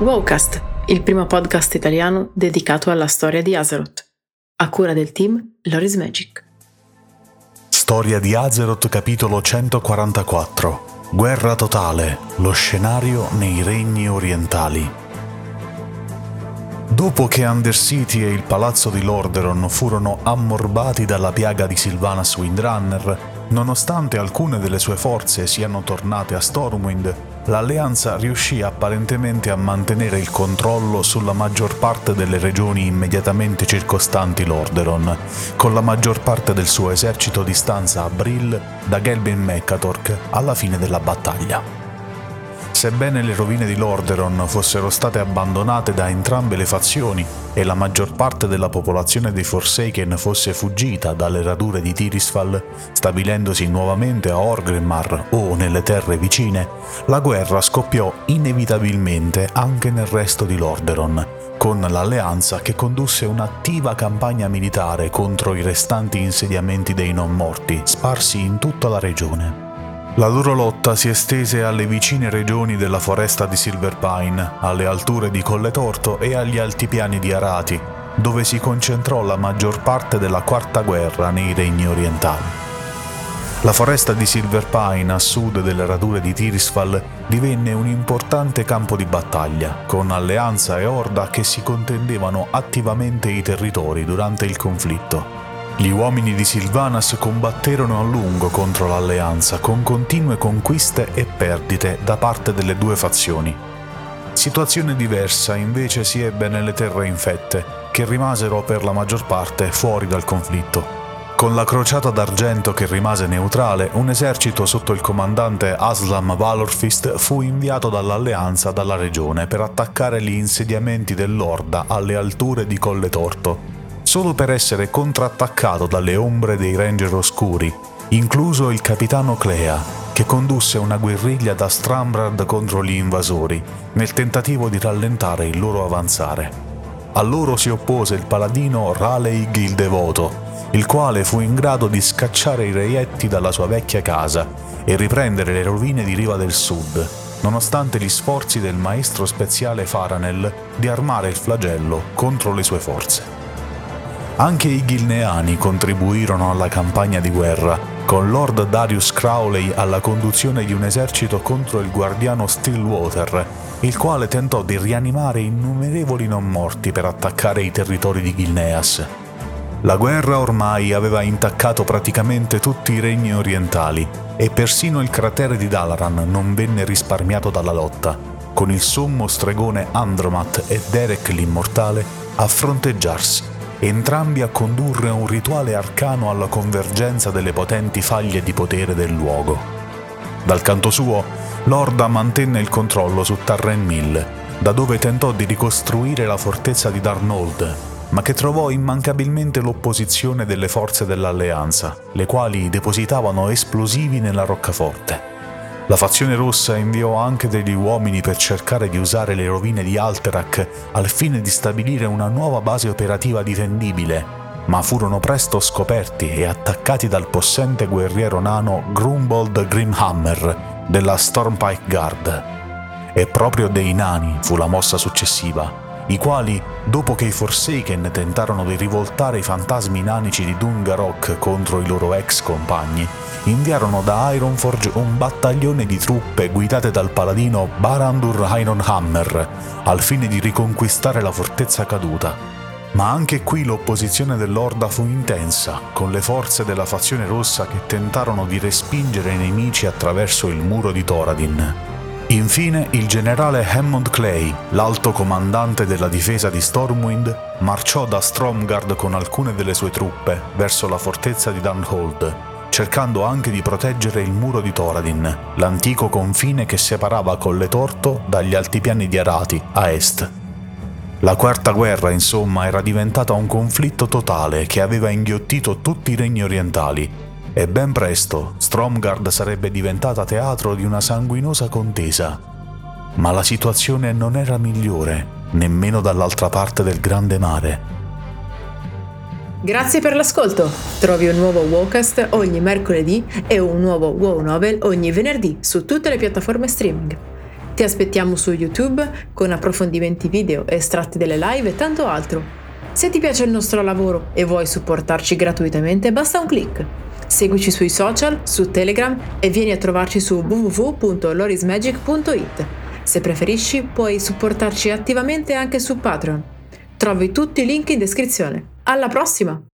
Wowcast, il primo podcast italiano dedicato alla storia di Azeroth, a cura del team Loris Magic. Storia di Azeroth capitolo 144 Guerra totale, lo scenario nei regni orientali. Dopo che Undercity e il palazzo di Lordaeron furono ammorbati dalla piaga di Sylvanas Windrunner, Nonostante alcune delle sue forze siano tornate a Stormwind, l'alleanza riuscì apparentemente a mantenere il controllo sulla maggior parte delle regioni immediatamente circostanti Lordaeron, con la maggior parte del suo esercito di stanza a Brill da Gelbin Meccatork alla fine della battaglia. Sebbene le rovine di Lordaeron fossero state abbandonate da entrambe le fazioni e la maggior parte della popolazione dei Forsaken fosse fuggita dalle radure di Tirisfal, stabilendosi nuovamente a Orgrimmar o nelle terre vicine, la guerra scoppiò inevitabilmente anche nel resto di Lordaeron, con l'alleanza che condusse un'attiva campagna militare contro i restanti insediamenti dei non morti, sparsi in tutta la regione. La loro lotta si estese alle vicine regioni della foresta di Silverpine, alle alture di Colle Torto e agli altipiani di Arati, dove si concentrò la maggior parte della Quarta Guerra nei regni orientali. La foresta di Silverpine, a sud delle radure di Tirisfal, divenne un importante campo di battaglia, con alleanza e orda che si contendevano attivamente i territori durante il conflitto. Gli uomini di Silvanas combatterono a lungo contro l'alleanza, con continue conquiste e perdite da parte delle due fazioni. Situazione diversa invece si ebbe nelle terre infette, che rimasero per la maggior parte fuori dal conflitto. Con la crociata d'argento che rimase neutrale, un esercito sotto il comandante Aslam Valorfist fu inviato dall'alleanza dalla regione per attaccare gli insediamenti dell'Orda alle alture di Colle Torto, solo per essere contrattaccato dalle ombre dei Ranger Oscuri, incluso il capitano Clea, che condusse una guerriglia da Strambrad contro gli invasori, nel tentativo di rallentare il loro avanzare. A loro si oppose il paladino Raleigh il Devoto, il quale fu in grado di scacciare i reietti dalla sua vecchia casa e riprendere le rovine di Riva del Sud, nonostante gli sforzi del maestro speziale Faranel di armare il flagello contro le sue forze. Anche i Gilneani contribuirono alla campagna di guerra, con Lord Darius Crowley alla conduzione di un esercito contro il guardiano Stillwater, il quale tentò di rianimare innumerevoli non morti per attaccare i territori di Gilneas. La guerra ormai aveva intaccato praticamente tutti i regni orientali e persino il cratere di Dalaran non venne risparmiato dalla lotta, con il sommo stregone Andromat e Derek l'immortale a fronteggiarsi entrambi a condurre un rituale arcano alla convergenza delle potenti faglie di potere del luogo. Dal canto suo, Lorda mantenne il controllo su Tarren Mill, da dove tentò di ricostruire la fortezza di Darnold, ma che trovò immancabilmente l'opposizione delle forze dell'alleanza, le quali depositavano esplosivi nella roccaforte. La fazione rossa inviò anche degli uomini per cercare di usare le rovine di Alterac al fine di stabilire una nuova base operativa difendibile, ma furono presto scoperti e attaccati dal possente guerriero nano Grumbold Grimhammer della Stormpike Guard. E proprio dei nani fu la mossa successiva, i quali, dopo che i Forsaken tentarono di rivoltare i fantasmi nanici di Dungarok contro i loro ex compagni, inviarono da Ironforge un battaglione di truppe guidate dal paladino Barandur Ironhammer al fine di riconquistare la fortezza caduta. Ma anche qui l'opposizione dell'Orda fu intensa, con le forze della fazione rossa che tentarono di respingere i nemici attraverso il muro di Thoradin. Infine il generale Hammond Clay, l'alto comandante della difesa di Stormwind, marciò da Stromgard con alcune delle sue truppe verso la fortezza di Dunhold, cercando anche di proteggere il muro di Thoradin, l'antico confine che separava Colle Torto dagli altipiani di Arati a est. La quarta guerra, insomma, era diventata un conflitto totale che aveva inghiottito tutti i regni orientali e ben presto Stromgard sarebbe diventata teatro di una sanguinosa contesa. Ma la situazione non era migliore, nemmeno dall'altra parte del grande mare. Grazie per l'ascolto! Trovi un nuovo Wowcast ogni mercoledì e un nuovo Wow Novel ogni venerdì su tutte le piattaforme streaming. Ti aspettiamo su YouTube con approfondimenti video, estratti delle live e tanto altro. Se ti piace il nostro lavoro e vuoi supportarci gratuitamente, basta un clic. Seguici sui social, su Telegram e vieni a trovarci su www.lorismagic.it. Se preferisci, puoi supportarci attivamente anche su Patreon. Trovi tutti i link in descrizione. Alla prossima!